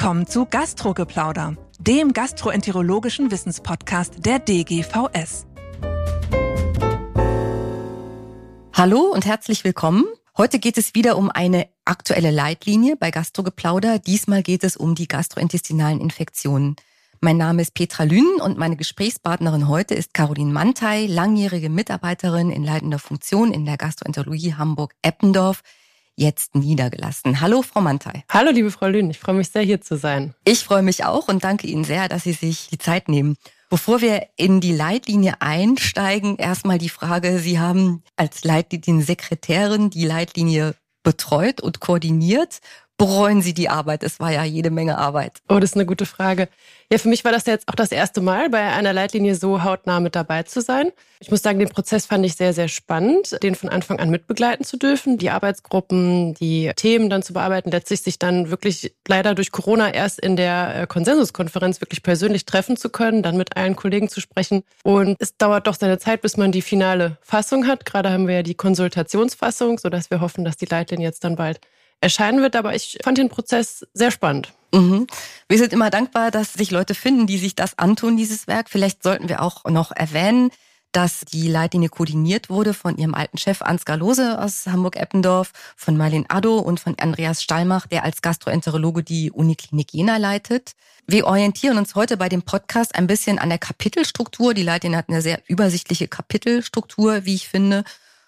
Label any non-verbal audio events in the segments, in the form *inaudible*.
Willkommen zu Gastrogeplauder, dem gastroenterologischen Wissenspodcast der DGVS. Hallo und herzlich willkommen. Heute geht es wieder um eine aktuelle Leitlinie bei Gastrogeplauder. Diesmal geht es um die gastrointestinalen Infektionen. Mein Name ist Petra Lünen und meine Gesprächspartnerin heute ist Caroline Mantei, langjährige Mitarbeiterin in leitender Funktion in der Gastroenterologie Hamburg-Eppendorf jetzt niedergelassen. Hallo, Frau Mantei. Hallo, liebe Frau Lühn. Ich freue mich sehr, hier zu sein. Ich freue mich auch und danke Ihnen sehr, dass Sie sich die Zeit nehmen. Bevor wir in die Leitlinie einsteigen, erstmal die Frage, Sie haben als Leitliniensekretärin die Leitlinie betreut und koordiniert bereuen Sie die Arbeit? Es war ja jede Menge Arbeit. Oh, das ist eine gute Frage. Ja, für mich war das jetzt auch das erste Mal, bei einer Leitlinie so hautnah mit dabei zu sein. Ich muss sagen, den Prozess fand ich sehr, sehr spannend, den von Anfang an mitbegleiten zu dürfen, die Arbeitsgruppen, die Themen dann zu bearbeiten, letztlich sich dann wirklich leider durch Corona erst in der äh, Konsensuskonferenz wirklich persönlich treffen zu können, dann mit allen Kollegen zu sprechen. Und es dauert doch seine Zeit, bis man die finale Fassung hat. Gerade haben wir ja die Konsultationsfassung, sodass wir hoffen, dass die Leitlinie jetzt dann bald erscheinen wird. Aber ich fand den Prozess sehr spannend. Mhm. Wir sind immer dankbar, dass sich Leute finden, die sich das antun, dieses Werk. Vielleicht sollten wir auch noch erwähnen, dass die Leitlinie koordiniert wurde von ihrem alten Chef Ansgar Lose aus Hamburg-Eppendorf, von Marlene Addo und von Andreas Stallmach, der als Gastroenterologe die Uniklinik Jena leitet. Wir orientieren uns heute bei dem Podcast ein bisschen an der Kapitelstruktur. Die Leitlinie hat eine sehr übersichtliche Kapitelstruktur, wie ich finde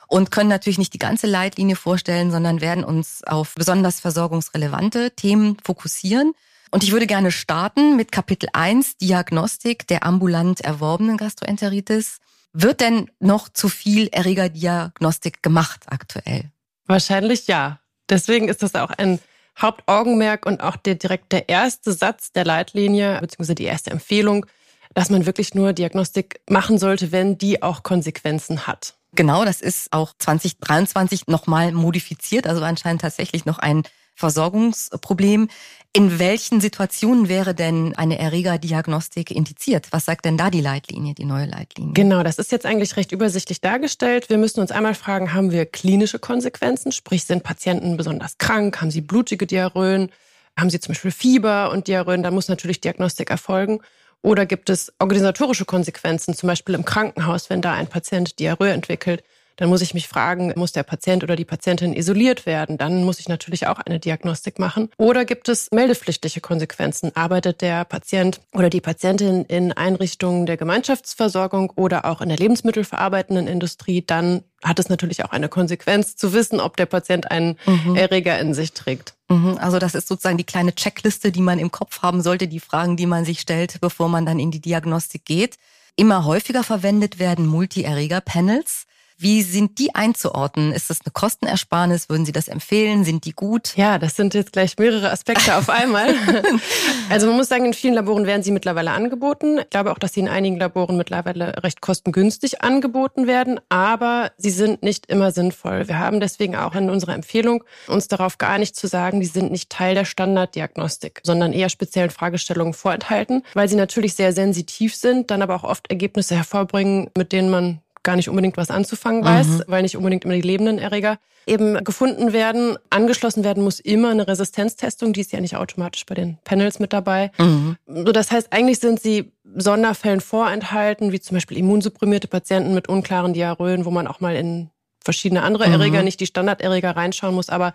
und können natürlich nicht die ganze Leitlinie vorstellen, sondern werden uns auf besonders versorgungsrelevante Themen fokussieren. Und ich würde gerne starten mit Kapitel 1, Diagnostik der ambulant erworbenen Gastroenteritis. Wird denn noch zu viel Erregerdiagnostik gemacht aktuell? Wahrscheinlich ja. Deswegen ist das auch ein Hauptaugenmerk und auch der, direkt der erste Satz der Leitlinie, beziehungsweise die erste Empfehlung, dass man wirklich nur Diagnostik machen sollte, wenn die auch Konsequenzen hat. Genau, das ist auch 2023 nochmal modifiziert, also anscheinend tatsächlich noch ein Versorgungsproblem. In welchen Situationen wäre denn eine Erregerdiagnostik indiziert? Was sagt denn da die Leitlinie, die neue Leitlinie? Genau, das ist jetzt eigentlich recht übersichtlich dargestellt. Wir müssen uns einmal fragen, haben wir klinische Konsequenzen? Sprich, sind Patienten besonders krank? Haben sie blutige Diarrhöen? Haben sie zum Beispiel Fieber und Diarrhöen? Da muss natürlich Diagnostik erfolgen. Oder gibt es organisatorische Konsequenzen, zum Beispiel im Krankenhaus, wenn da ein Patient Diarrhoe entwickelt? Dann muss ich mich fragen, muss der Patient oder die Patientin isoliert werden? Dann muss ich natürlich auch eine Diagnostik machen. Oder gibt es meldepflichtliche Konsequenzen? Arbeitet der Patient oder die Patientin in Einrichtungen der Gemeinschaftsversorgung oder auch in der lebensmittelverarbeitenden Industrie? Dann hat es natürlich auch eine Konsequenz zu wissen, ob der Patient einen mhm. Erreger in sich trägt. Mhm. Also das ist sozusagen die kleine Checkliste, die man im Kopf haben sollte, die Fragen, die man sich stellt, bevor man dann in die Diagnostik geht. Immer häufiger verwendet werden Multi-Erreger-Panels. Wie sind die einzuordnen? Ist das eine Kostenersparnis? Würden Sie das empfehlen? Sind die gut? Ja, das sind jetzt gleich mehrere Aspekte auf einmal. *laughs* also man muss sagen, in vielen Laboren werden sie mittlerweile angeboten. Ich glaube auch, dass sie in einigen Laboren mittlerweile recht kostengünstig angeboten werden, aber sie sind nicht immer sinnvoll. Wir haben deswegen auch in unserer Empfehlung uns darauf geeinigt zu sagen, die sind nicht Teil der Standarddiagnostik, sondern eher speziellen Fragestellungen vorenthalten, weil sie natürlich sehr sensitiv sind, dann aber auch oft Ergebnisse hervorbringen, mit denen man gar nicht unbedingt was anzufangen weiß, mhm. weil nicht unbedingt immer die lebenden Erreger eben gefunden werden. Angeschlossen werden muss immer eine Resistenztestung, die ist ja nicht automatisch bei den Panels mit dabei. Mhm. So, das heißt, eigentlich sind sie Sonderfällen vorenthalten, wie zum Beispiel immunsupprimierte Patienten mit unklaren Diarrhoen, wo man auch mal in verschiedene andere Erreger, mhm. nicht die Standarderreger reinschauen muss, aber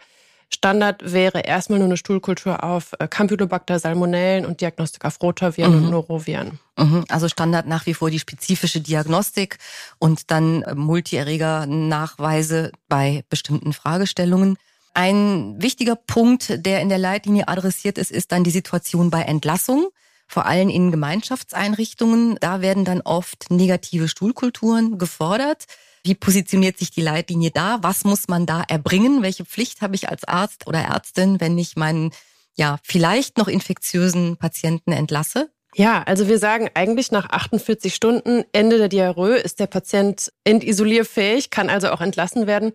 Standard wäre erstmal nur eine Stuhlkultur auf äh, Campylobacter, Salmonellen und Diagnostik auf Rotaviren mhm. und Noroviren. Mhm. Also Standard nach wie vor die spezifische Diagnostik und dann äh, Multi-Erreger-Nachweise bei bestimmten Fragestellungen. Ein wichtiger Punkt, der in der Leitlinie adressiert ist, ist dann die Situation bei Entlassung vor allem in Gemeinschaftseinrichtungen. Da werden dann oft negative Stuhlkulturen gefordert. Wie positioniert sich die Leitlinie da? Was muss man da erbringen? Welche Pflicht habe ich als Arzt oder Ärztin, wenn ich meinen, ja, vielleicht noch infektiösen Patienten entlasse? Ja, also wir sagen eigentlich nach 48 Stunden Ende der Diarrhoe ist der Patient entisolierfähig, kann also auch entlassen werden.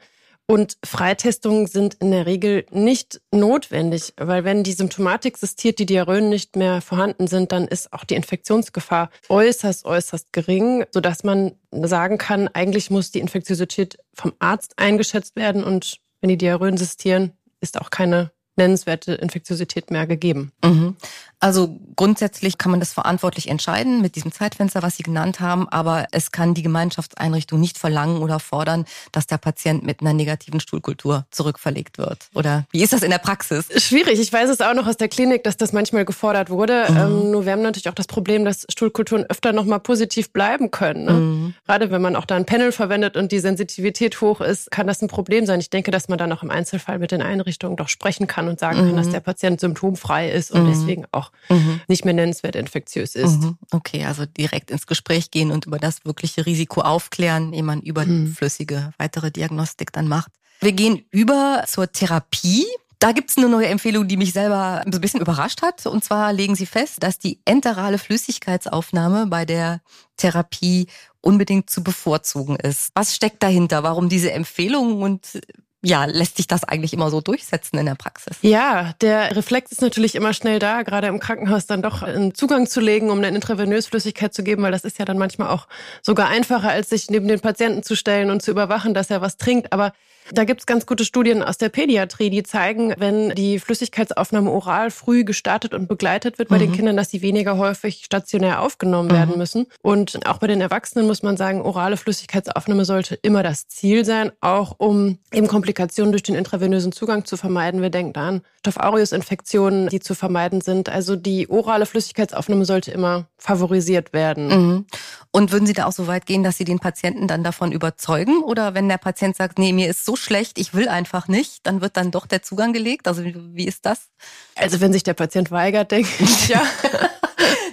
Und Freitestungen sind in der Regel nicht notwendig, weil wenn die Symptomatik existiert, die Diarrhoen nicht mehr vorhanden sind, dann ist auch die Infektionsgefahr äußerst, äußerst gering, sodass man sagen kann, eigentlich muss die Infektiosität vom Arzt eingeschätzt werden und wenn die Diarrhoen existieren, ist auch keine nennenswerte Infektiosität mehr gegeben. Mhm. Also grundsätzlich kann man das verantwortlich entscheiden mit diesem Zeitfenster, was Sie genannt haben, aber es kann die Gemeinschaftseinrichtung nicht verlangen oder fordern, dass der Patient mit einer negativen Stuhlkultur zurückverlegt wird. Oder wie ist das in der Praxis? Schwierig. Ich weiß es auch noch aus der Klinik, dass das manchmal gefordert wurde. Mhm. Ähm, nur wir haben natürlich auch das Problem, dass Stuhlkulturen öfter nochmal positiv bleiben können. Ne? Mhm. Gerade wenn man auch da ein Panel verwendet und die Sensitivität hoch ist, kann das ein Problem sein. Ich denke, dass man dann auch im Einzelfall mit den Einrichtungen doch sprechen kann und sagen kann, dass mhm. der Patient symptomfrei ist und mhm. deswegen auch mhm. nicht mehr nennenswert infektiös ist. Mhm. Okay, also direkt ins Gespräch gehen und über das wirkliche Risiko aufklären, ehe man über mhm. flüssige weitere Diagnostik dann macht. Wir gehen über zur Therapie. Da gibt's eine neue Empfehlung, die mich selber ein bisschen überrascht hat. Und zwar legen Sie fest, dass die enterale Flüssigkeitsaufnahme bei der Therapie unbedingt zu bevorzugen ist. Was steckt dahinter? Warum diese Empfehlung und ja, lässt sich das eigentlich immer so durchsetzen in der Praxis? Ja, der Reflex ist natürlich immer schnell da, gerade im Krankenhaus dann doch einen Zugang zu legen, um eine intravenös Flüssigkeit zu geben, weil das ist ja dann manchmal auch sogar einfacher, als sich neben den Patienten zu stellen und zu überwachen, dass er was trinkt. Aber da gibt's ganz gute Studien aus der Pädiatrie, die zeigen, wenn die Flüssigkeitsaufnahme oral früh gestartet und begleitet wird bei mhm. den Kindern, dass sie weniger häufig stationär aufgenommen mhm. werden müssen. Und auch bei den Erwachsenen muss man sagen, orale Flüssigkeitsaufnahme sollte immer das Ziel sein, auch um eben Komplikationen durch den intravenösen Zugang zu vermeiden. Wir denken an Staph aureus Infektionen, die zu vermeiden sind. Also die orale Flüssigkeitsaufnahme sollte immer favorisiert werden. Mhm. Und würden Sie da auch so weit gehen, dass Sie den Patienten dann davon überzeugen? Oder wenn der Patient sagt, nee, mir ist so schlecht, ich will einfach nicht, dann wird dann doch der Zugang gelegt? Also wie ist das? Also wenn sich der Patient weigert, denke ich, ja. *laughs*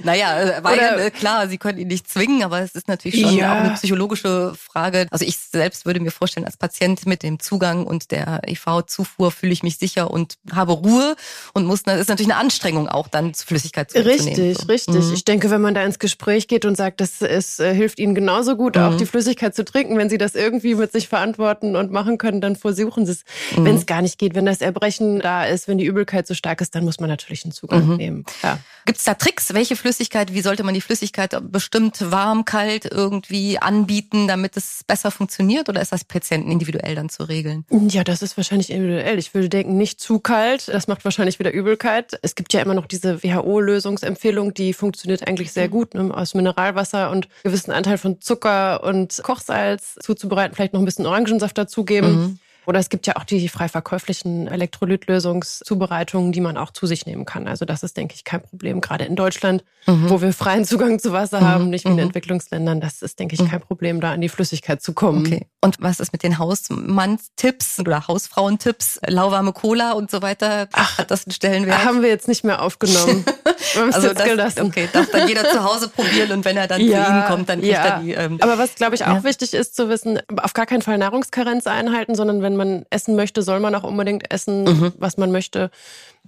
naja, äh, weil Oder, äh, klar, sie können ihn nicht zwingen, aber es ist natürlich schon ja. auch eine psychologische Frage. Also ich selbst würde mir vorstellen, als Patient mit dem Zugang und der EV-Zufuhr fühle ich mich sicher und habe Ruhe und muss, das ist natürlich eine Anstrengung auch dann Flüssigkeit zu Richtig, so. richtig. Mhm. Ich denke, wenn man da ins Gespräch geht und sagt, das es äh, hilft ihnen genauso gut, mhm. auch die Flüssigkeit zu trinken, wenn sie das irgendwie mit sich verantworten und machen können, dann versuchen sie es. Mhm. Wenn es gar nicht geht, wenn das Erbrechen da ist, wenn die Übelkeit so stark ist, dann muss man natürlich einen Zugang mhm. nehmen. Ja. Gibt es da Tricks? Welche Flüssigkeit, wie sollte man die Flüssigkeit bestimmt warm, kalt irgendwie anbieten, damit es besser funktioniert? Oder ist das Patienten individuell dann zu regeln? Ja, das ist wahrscheinlich individuell. Ich würde denken, nicht zu kalt. Das macht wahrscheinlich wieder Übelkeit. Es gibt ja immer noch diese WHO-Lösungsempfehlung, die funktioniert eigentlich sehr gut, ne? aus Mineralwasser und gewissen Anteil von Zucker und Kochsalz zuzubereiten, vielleicht noch ein bisschen Orangensaft dazugeben. Mhm. Oder es gibt ja auch die frei verkäuflichen Elektrolytlösungszubereitungen, die man auch zu sich nehmen kann. Also das ist, denke ich, kein Problem. Gerade in Deutschland, mhm. wo wir freien Zugang zu Wasser mhm. haben, nicht wie in mhm. Entwicklungsländern. Das ist, denke ich, kein mhm. Problem, da an die Flüssigkeit zu kommen. Okay. Und was ist mit den Hausmann-Tipps oder Hausfrauentipps? Lauwarme Cola und so weiter? Ach, hat das einen Stellenwert? Haben wir jetzt nicht mehr aufgenommen. *laughs* also das, gelassen. Okay, darf dann jeder zu Hause probieren und wenn er dann *laughs* ja, zu Ihnen kommt, dann kriegt ja. er die. Ähm, Aber was, glaube ich, auch ja. wichtig ist zu wissen, auf gar keinen Fall Nahrungskarenz einhalten, sondern wenn man essen möchte, soll man auch unbedingt essen, mhm. was man möchte.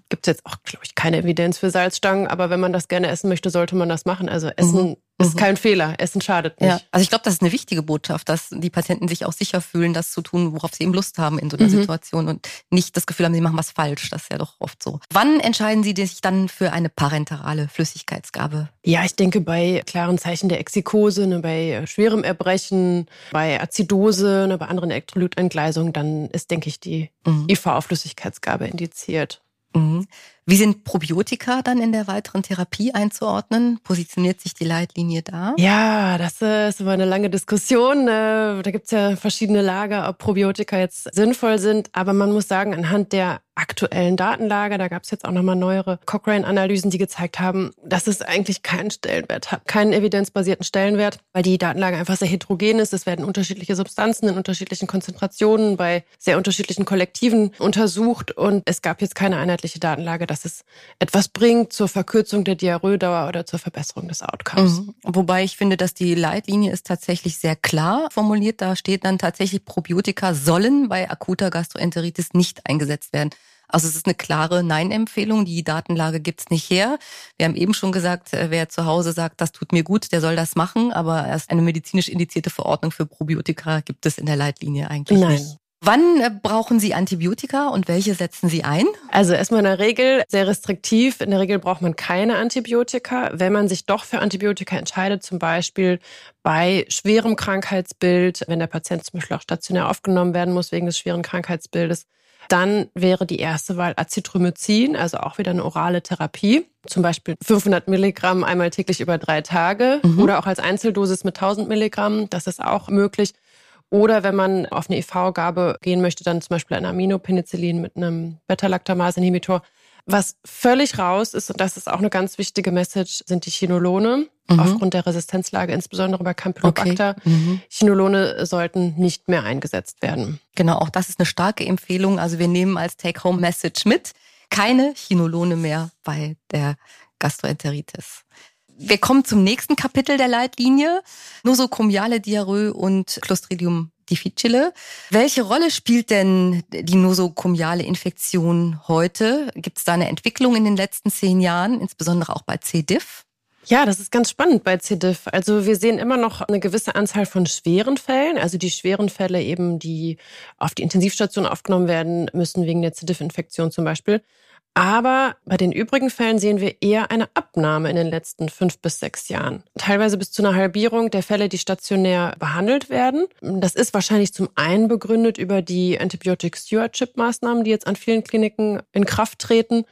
Gibt es jetzt auch, glaube ich, keine Evidenz für Salzstangen, aber wenn man das gerne essen möchte, sollte man das machen. Also Essen mhm. Ist mhm. kein Fehler. Essen schadet nicht. Ja. Also ich glaube, das ist eine wichtige Botschaft, dass die Patienten sich auch sicher fühlen, das zu tun, worauf sie eben Lust haben in so einer mhm. Situation und nicht das Gefühl haben, sie machen was falsch. Das ist ja doch oft so. Wann entscheiden Sie sich dann für eine parenterale Flüssigkeitsgabe? Ja, ich denke bei klaren Zeichen der Exikose, ne, bei schwerem Erbrechen, bei Azidose, ne, bei anderen Elektrolytentgleisungen, dann ist, denke ich, die mhm. IV-Flüssigkeitsgabe indiziert. Mhm. Wie sind Probiotika dann in der weiteren Therapie einzuordnen? Positioniert sich die Leitlinie da? Ja, das ist immer eine lange Diskussion. Äh, da gibt es ja verschiedene Lager, ob Probiotika jetzt sinnvoll sind. Aber man muss sagen, anhand der aktuellen Datenlage, da gab es jetzt auch nochmal neuere Cochrane-Analysen, die gezeigt haben, dass es eigentlich keinen Stellenwert hat, keinen evidenzbasierten Stellenwert, weil die Datenlage einfach sehr heterogen ist. Es werden unterschiedliche Substanzen in unterschiedlichen Konzentrationen bei sehr unterschiedlichen Kollektiven untersucht und es gab jetzt keine einheitliche Datenlage dass es etwas bringt zur Verkürzung der Diarrhoedauer oder zur Verbesserung des Outcomes. Mhm. Wobei ich finde, dass die Leitlinie ist tatsächlich sehr klar formuliert. Da steht dann tatsächlich, Probiotika sollen bei akuter Gastroenteritis nicht eingesetzt werden. Also es ist eine klare Nein-Empfehlung. Die Datenlage gibt's nicht her. Wir haben eben schon gesagt, äh, wer zu Hause sagt, das tut mir gut, der soll das machen. Aber erst eine medizinisch indizierte Verordnung für Probiotika gibt es in der Leitlinie eigentlich Nein. nicht. Wann äh, brauchen Sie Antibiotika und welche setzen Sie ein? Also erstmal in der Regel sehr restriktiv. In der Regel braucht man keine Antibiotika. Wenn man sich doch für Antibiotika entscheidet, zum Beispiel bei schwerem Krankheitsbild, wenn der Patient zum Beispiel auch stationär aufgenommen werden muss wegen des schweren Krankheitsbildes, Dann wäre die erste Wahl Azithromycin, also auch wieder eine orale Therapie. Zum Beispiel 500 Milligramm einmal täglich über drei Tage mhm. oder auch als Einzeldosis mit 1000 Milligramm. Das ist auch möglich. Oder wenn man auf eine IV-Gabe gehen möchte, dann zum Beispiel ein Aminopenicillin mit einem Beta-Lactamase-Inhibitor. Was völlig raus ist, und das ist auch eine ganz wichtige Message, sind die Chinolone. Mhm. Aufgrund der Resistenzlage, insbesondere bei Campylobacter. Okay. Mhm. Chinolone sollten nicht mehr eingesetzt werden. Genau, auch das ist eine starke Empfehlung. Also wir nehmen als Take-Home-Message mit, keine Chinolone mehr bei der Gastroenteritis. Wir kommen zum nächsten Kapitel der Leitlinie. Nosokomiale Diarrhoe und Clostridium difficile. Welche Rolle spielt denn die nosokomiale Infektion heute? Gibt es da eine Entwicklung in den letzten zehn Jahren, insbesondere auch bei C. diff? Ja, das ist ganz spannend bei C. diff. Also wir sehen immer noch eine gewisse Anzahl von schweren Fällen. Also die schweren Fälle eben, die auf die Intensivstation aufgenommen werden müssen wegen der C. diff-Infektion zum Beispiel. Aber bei den übrigen Fällen sehen wir eher eine Abnahme in den letzten fünf bis sechs Jahren. Teilweise bis zu einer Halbierung der Fälle, die stationär behandelt werden. Das ist wahrscheinlich zum einen begründet über die Antibiotic Stewardship Maßnahmen, die jetzt an vielen Kliniken in Kraft treten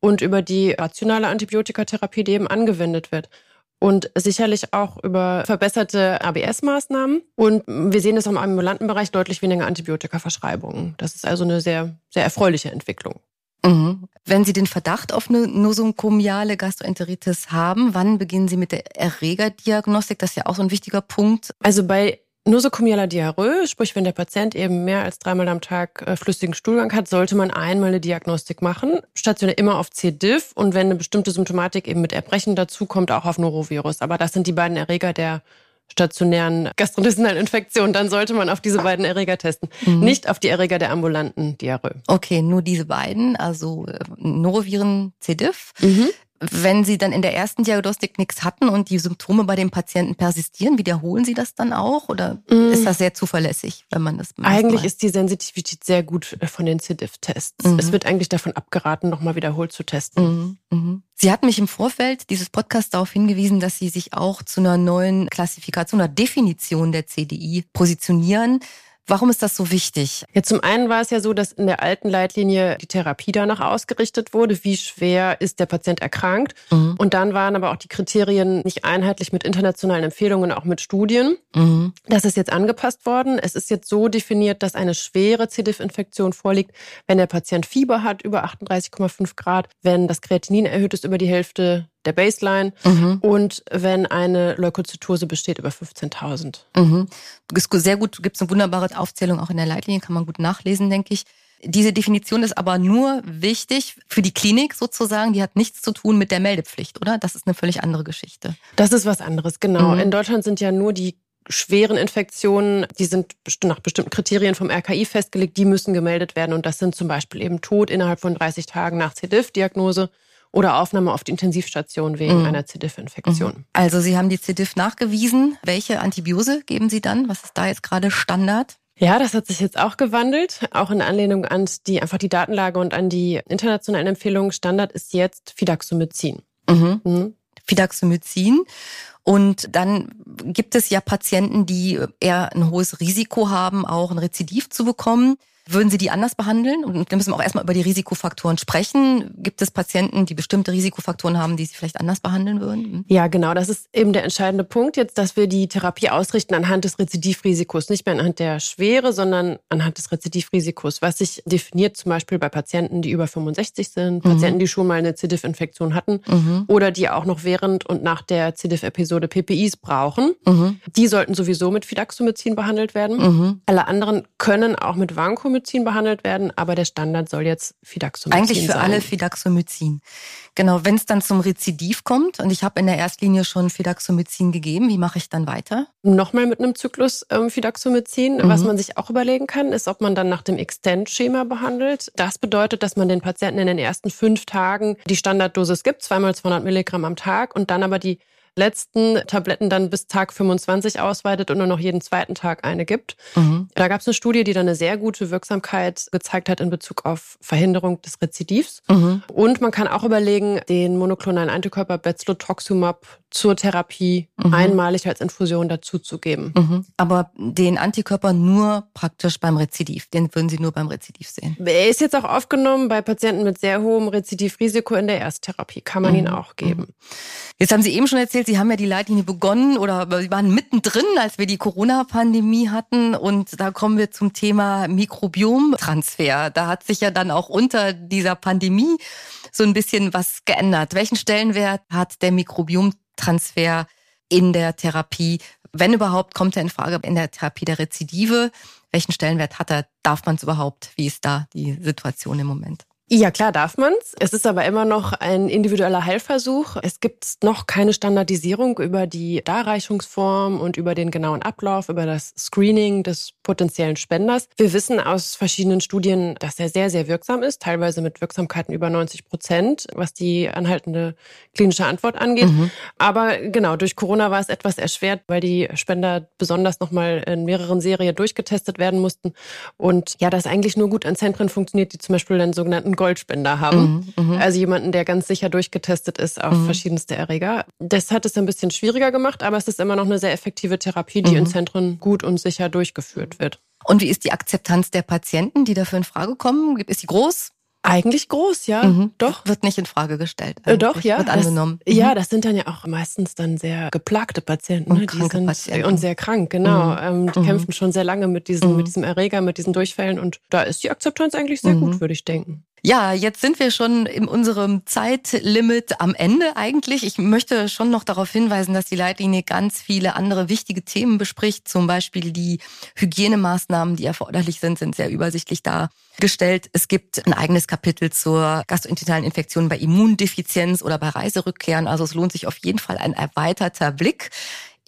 und über die rationale Antibiotikatherapie, die eben angewendet wird. Und sicherlich auch über verbesserte ABS-Maßnahmen. Und wir sehen es auch im ambulanten Bereich deutlich weniger Antibiotikaverschreibungen. Das ist also eine sehr, sehr erfreuliche Entwicklung. Mhm. Wenn Sie den Verdacht auf eine nosokomiale Gastroenteritis haben, wann beginnen Sie mit der Erregerdiagnostik? Das ist ja auch so ein wichtiger Punkt. Also bei nosokomialer Diarrhoe, sprich wenn der Patient eben mehr als dreimal am Tag äh, flüssigen Stuhlgang hat, sollte man einmal eine Diagnostik machen. Stationär immer auf C. diff und wenn eine bestimmte Symptomatik eben mit Erbrechen dazukommt, auch auf Norovirus. Aber das sind die beiden Erreger der stationären gastrointestinalen Infektion, dann sollte man auf diese beiden Erreger testen, mhm. nicht auf die Erreger der ambulanten Diarrhoe. Okay, nur diese beiden, also äh, Noroviren, C. diff. Mhm. Wenn Sie dann in der ersten Diagnostik nichts hatten und die Symptome bei dem Patienten persistieren, wiederholen Sie das dann auch oder mm. ist das sehr zuverlässig, wenn man das macht? Eigentlich ist die Sensitivität sehr gut äh, von den C-Diff-Tests. Mhm. Es wird eigentlich davon abgeraten, nochmal wiederholt zu testen. Mhm. Mhm. Sie hat mich im Vorfeld dieses Podcasts darauf hingewiesen, dass Sie sich auch zu einer neuen Klassifikation oder Definition der CDI positionieren. Warum ist das so wichtig? Ja, zum einen war es ja so, dass in der alten Leitlinie die Therapie danach ausgerichtet wurde, wie schwer ist der Patient erkrankt. Mhm. Und dann waren aber auch die Kriterien nicht einheitlich mit internationalen Empfehlungen, auch mit Studien. Mhm. Das ist jetzt angepasst worden. Es ist jetzt so definiert, dass eine schwere C. diff-Infektion vorliegt, wenn der Patient Fieber hat über 38,5 Grad, wenn das Kreatinin erhöht ist über die Hälfte der Baseline mhm. und wenn eine Leukozytose besteht über 15.000. Mhm. Sehr gut, gibt es eine wunderbare Aufzählung auch in der Leitlinie, kann man gut nachlesen, denke ich. Diese Definition ist aber nur wichtig für die Klinik sozusagen. Die hat nichts zu tun mit der Meldepflicht, oder? Das ist eine völlig andere Geschichte. Das ist was anderes, genau. Mhm. In Deutschland sind ja nur die schweren Infektionen, die sind nach bestimmten Kriterien vom RKI festgelegt, die müssen gemeldet werden. Und das sind zum Beispiel eben Tod innerhalb von 30 Tagen nach C-Diff-Diagnose oder Aufnahme auf die Intensivstation wegen mhm. einer C. diff-Infektion. Mhm. Also Sie haben die C. diff nachgewiesen. Welche Antibiose geben Sie dann? Was ist da jetzt gerade Standard? Ja, das hat sich jetzt auch gewandelt, auch in Anlehnung an die einfach die Datenlage und an die internationalen Empfehlungen. Standard ist jetzt Fidaxomycin. Mhm. Mhm. Fidaxomycin. Und dann gibt es ja Patienten, die eher ein hohes Risiko haben, auch ein Rezidiv zu bekommen. Würden Sie die anders behandeln? Und wir müssen auch erstmal über die Risikofaktoren sprechen. Gibt es Patienten, die bestimmte Risikofaktoren haben, die Sie vielleicht anders behandeln würden? Hm? Ja, genau. Das ist eben der entscheidende Punkt jetzt, dass wir die Therapie ausrichten anhand des Rezidivrisikos. Nicht mehr anhand der Schwere, sondern anhand des Rezidivrisikos, was sich definiert zum Beispiel bei Patienten, die über 65 sind, mhm. Patienten, die schon mal eine C. diff-Infektion hatten mhm. oder die auch noch während und nach der C. diff-Episode PPIs brauchen. Mhm. Die sollten sowieso mit Fidaxomycin behandelt werden. Mhm. Alle anderen können auch mit Vancomycin Fidaxomycin behandelt werden, aber der Standard soll jetzt Fidaxomycin sein. Eigentlich für sein. alle Fidaxomycin. Genau, wenn es dann zum Rezidiv kommt und ich habe in der Erstlinie schon Fidaxomycin gegeben, wie mache ich dann weiter? Nochmal mit einem Zyklus ähm, Fidaxomycin. Mhm. Was man sich auch überlegen kann, ist, ob man dann nach dem Extend-Schema behandelt. Das bedeutet, dass man den Patienten in den ersten fünf Tagen die Standarddosis gibt, zweimal 200 Milligramm am Tag und dann aber die letzten Tabletten dann bis Tag 25 ausweitet und nur noch jeden zweiten Tag eine gibt. Mhm. Da gab es eine Studie, die dann eine sehr gute Wirksamkeit gezeigt hat in Bezug auf Verhinderung des Rezidivs. Mhm. Und man kann auch überlegen, den monoklonalen Antikörper Bezlotoxumab zur Therapie mhm. einmalig als Infusion dazuzugeben. Mhm. Aber den Antikörper nur praktisch beim Rezidiv. Den würden Sie nur beim Rezidiv sehen. Er ist jetzt auch aufgenommen bei Patienten mit sehr hohem Rezidivrisiko in der Ersttherapie. Kann man mhm. ihn auch geben. Mhm. Jetzt haben Sie eben schon erzählt, Sie haben ja die Leitlinie begonnen oder Sie waren mittendrin, als wir die Corona-Pandemie hatten. Und da kommen wir zum Thema Mikrobiomtransfer. Da hat sich ja dann auch unter dieser Pandemie so ein bisschen was geändert. Welchen Stellenwert hat der Mikrobiomtransfer in der Therapie? Wenn überhaupt, kommt er in Frage in der Therapie der Rezidive? Welchen Stellenwert hat er? Darf man es überhaupt? Wie ist da die Situation im Moment? Ja, klar darf man's. Es ist aber immer noch ein individueller Heilversuch. Es gibt noch keine Standardisierung über die Darreichungsform und über den genauen Ablauf, über das Screening des potenziellen Spenders. Wir wissen aus verschiedenen Studien, dass er sehr, sehr wirksam ist, teilweise mit Wirksamkeiten über 90 Prozent, was die anhaltende klinische Antwort angeht. Mhm. Aber genau, durch Corona war es etwas erschwert, weil die Spender besonders nochmal in mehreren Serien durchgetestet werden mussten. Und ja, das eigentlich nur gut an Zentren funktioniert, die zum Beispiel den sogenannten Goldspender haben. Mhm, mhm, also jemanden, der ganz sicher durchgetestet ist auf mhm. verschiedenste Erreger. Das hat es ein bisschen schwieriger gemacht, aber es ist immer noch eine sehr effektive Therapie, die mhm. in Zentren gut und sicher durchgeführt wird. Und wie ist die Akzeptanz der Patienten, die dafür in Frage kommen? Ist sie groß? Eigentlich groß, ja. Mhm. Doch. Wird nicht in Frage gestellt. Äh, doch, ja. Wird angenommen. Das, mhm. Ja, das sind dann ja auch meistens dann sehr geplagte Patienten. Und ne? kranke sind, Patienten. Und sehr krank, genau. Mhm. Ähm, die mhm. kämpfen schon sehr lange mit diesem, mit mhm. diesem Erreger, mit diesen Durchfällen. Und da ist die Akzeptanz eigentlich sehr gut, würde ich denken. Ja, jetzt sind wir schon in unserem Zeitlimit am Ende eigentlich. Ich möchte schon noch darauf hinweisen, dass die Leitlinie ganz viele andere wichtige Themen bespricht. Zum Beispiel die Hygienemaßnahmen, die erforderlich sind, sind sehr übersichtlich dargestellt. Es gibt ein eigenes Kapitel zur gastrointestinalen Infektion bei Immundefizienz oder bei Reiserückkehren. Also es lohnt sich auf jeden Fall ein erweiterter Blick.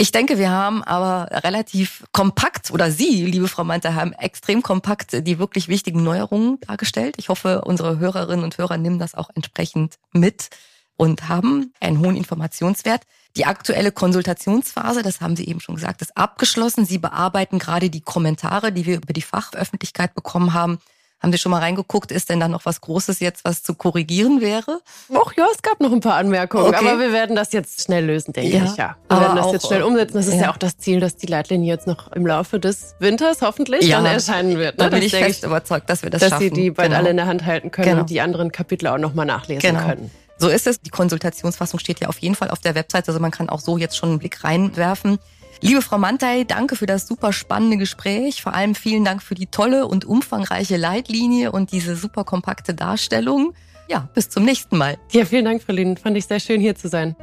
Ich denke, wir haben aber relativ kompakt, oder Sie, liebe Frau Mante, haben extrem kompakt die wirklich wichtigen Neuerungen dargestellt. Ich hoffe, unsere Hörerinnen und Hörer nehmen das auch entsprechend mit und haben einen hohen Informationswert. Die aktuelle Konsultationsphase, das haben Sie eben schon gesagt, ist abgeschlossen. Sie bearbeiten gerade die Kommentare, die wir über die Fachöffentlichkeit bekommen haben. Haben Sie schon mal reingeguckt, ist denn da noch was Großes jetzt, was zu korrigieren wäre? Och ja, es gab noch ein paar Anmerkungen, okay. aber wir werden das jetzt schnell lösen, denke ja, ich. Ja, wir werden das jetzt schnell umsetzen. Das ist ja. ja. auch das Ziel, dass die Leitlinie jetzt noch im Laufe des Winters hoffentlich ja. dann erscheinen wird. Ne? Da bin ich fest ich, überzeugt, dass wir das dass schaffen. Dass Sie die bald genau. alle in der Hand halten können genau. und die anderen Kapitel auch nochmal nachlesen genau. können. So ist es. Die Konsultationsfassung steht ja auf jeden Fall auf der Website, also man kann auch so jetzt schon einen Blick reinwerfen. Liebe Frau Mantei, danke für das super spannende Gespräch. Vor allem vielen Dank für die tolle und umfangreiche Leitlinie und diese super kompakte Darstellung. Ja, bis zum nächsten Mal. Ja, vielen Dank, Frau Lien. Fand ich sehr schön, hier zu sein.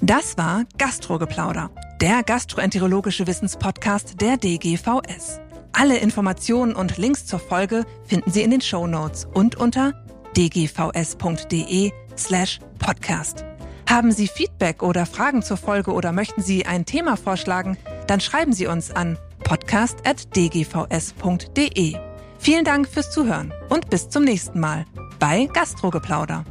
Das war Gastrogeplauder, der gastroenterologische Wissenspodcast der DGVS. Alle Informationen und Links zur Folge finden Sie in den Show Notes und unter dgvs.de slash podcast. Haben Sie Feedback oder Fragen zur Folge oder möchten Sie ein Thema vorschlagen, dann schreiben Sie uns an podcast.dgvs.de. Vielen Dank fürs Zuhören und bis zum nächsten Mal bei Gastrogeplauder.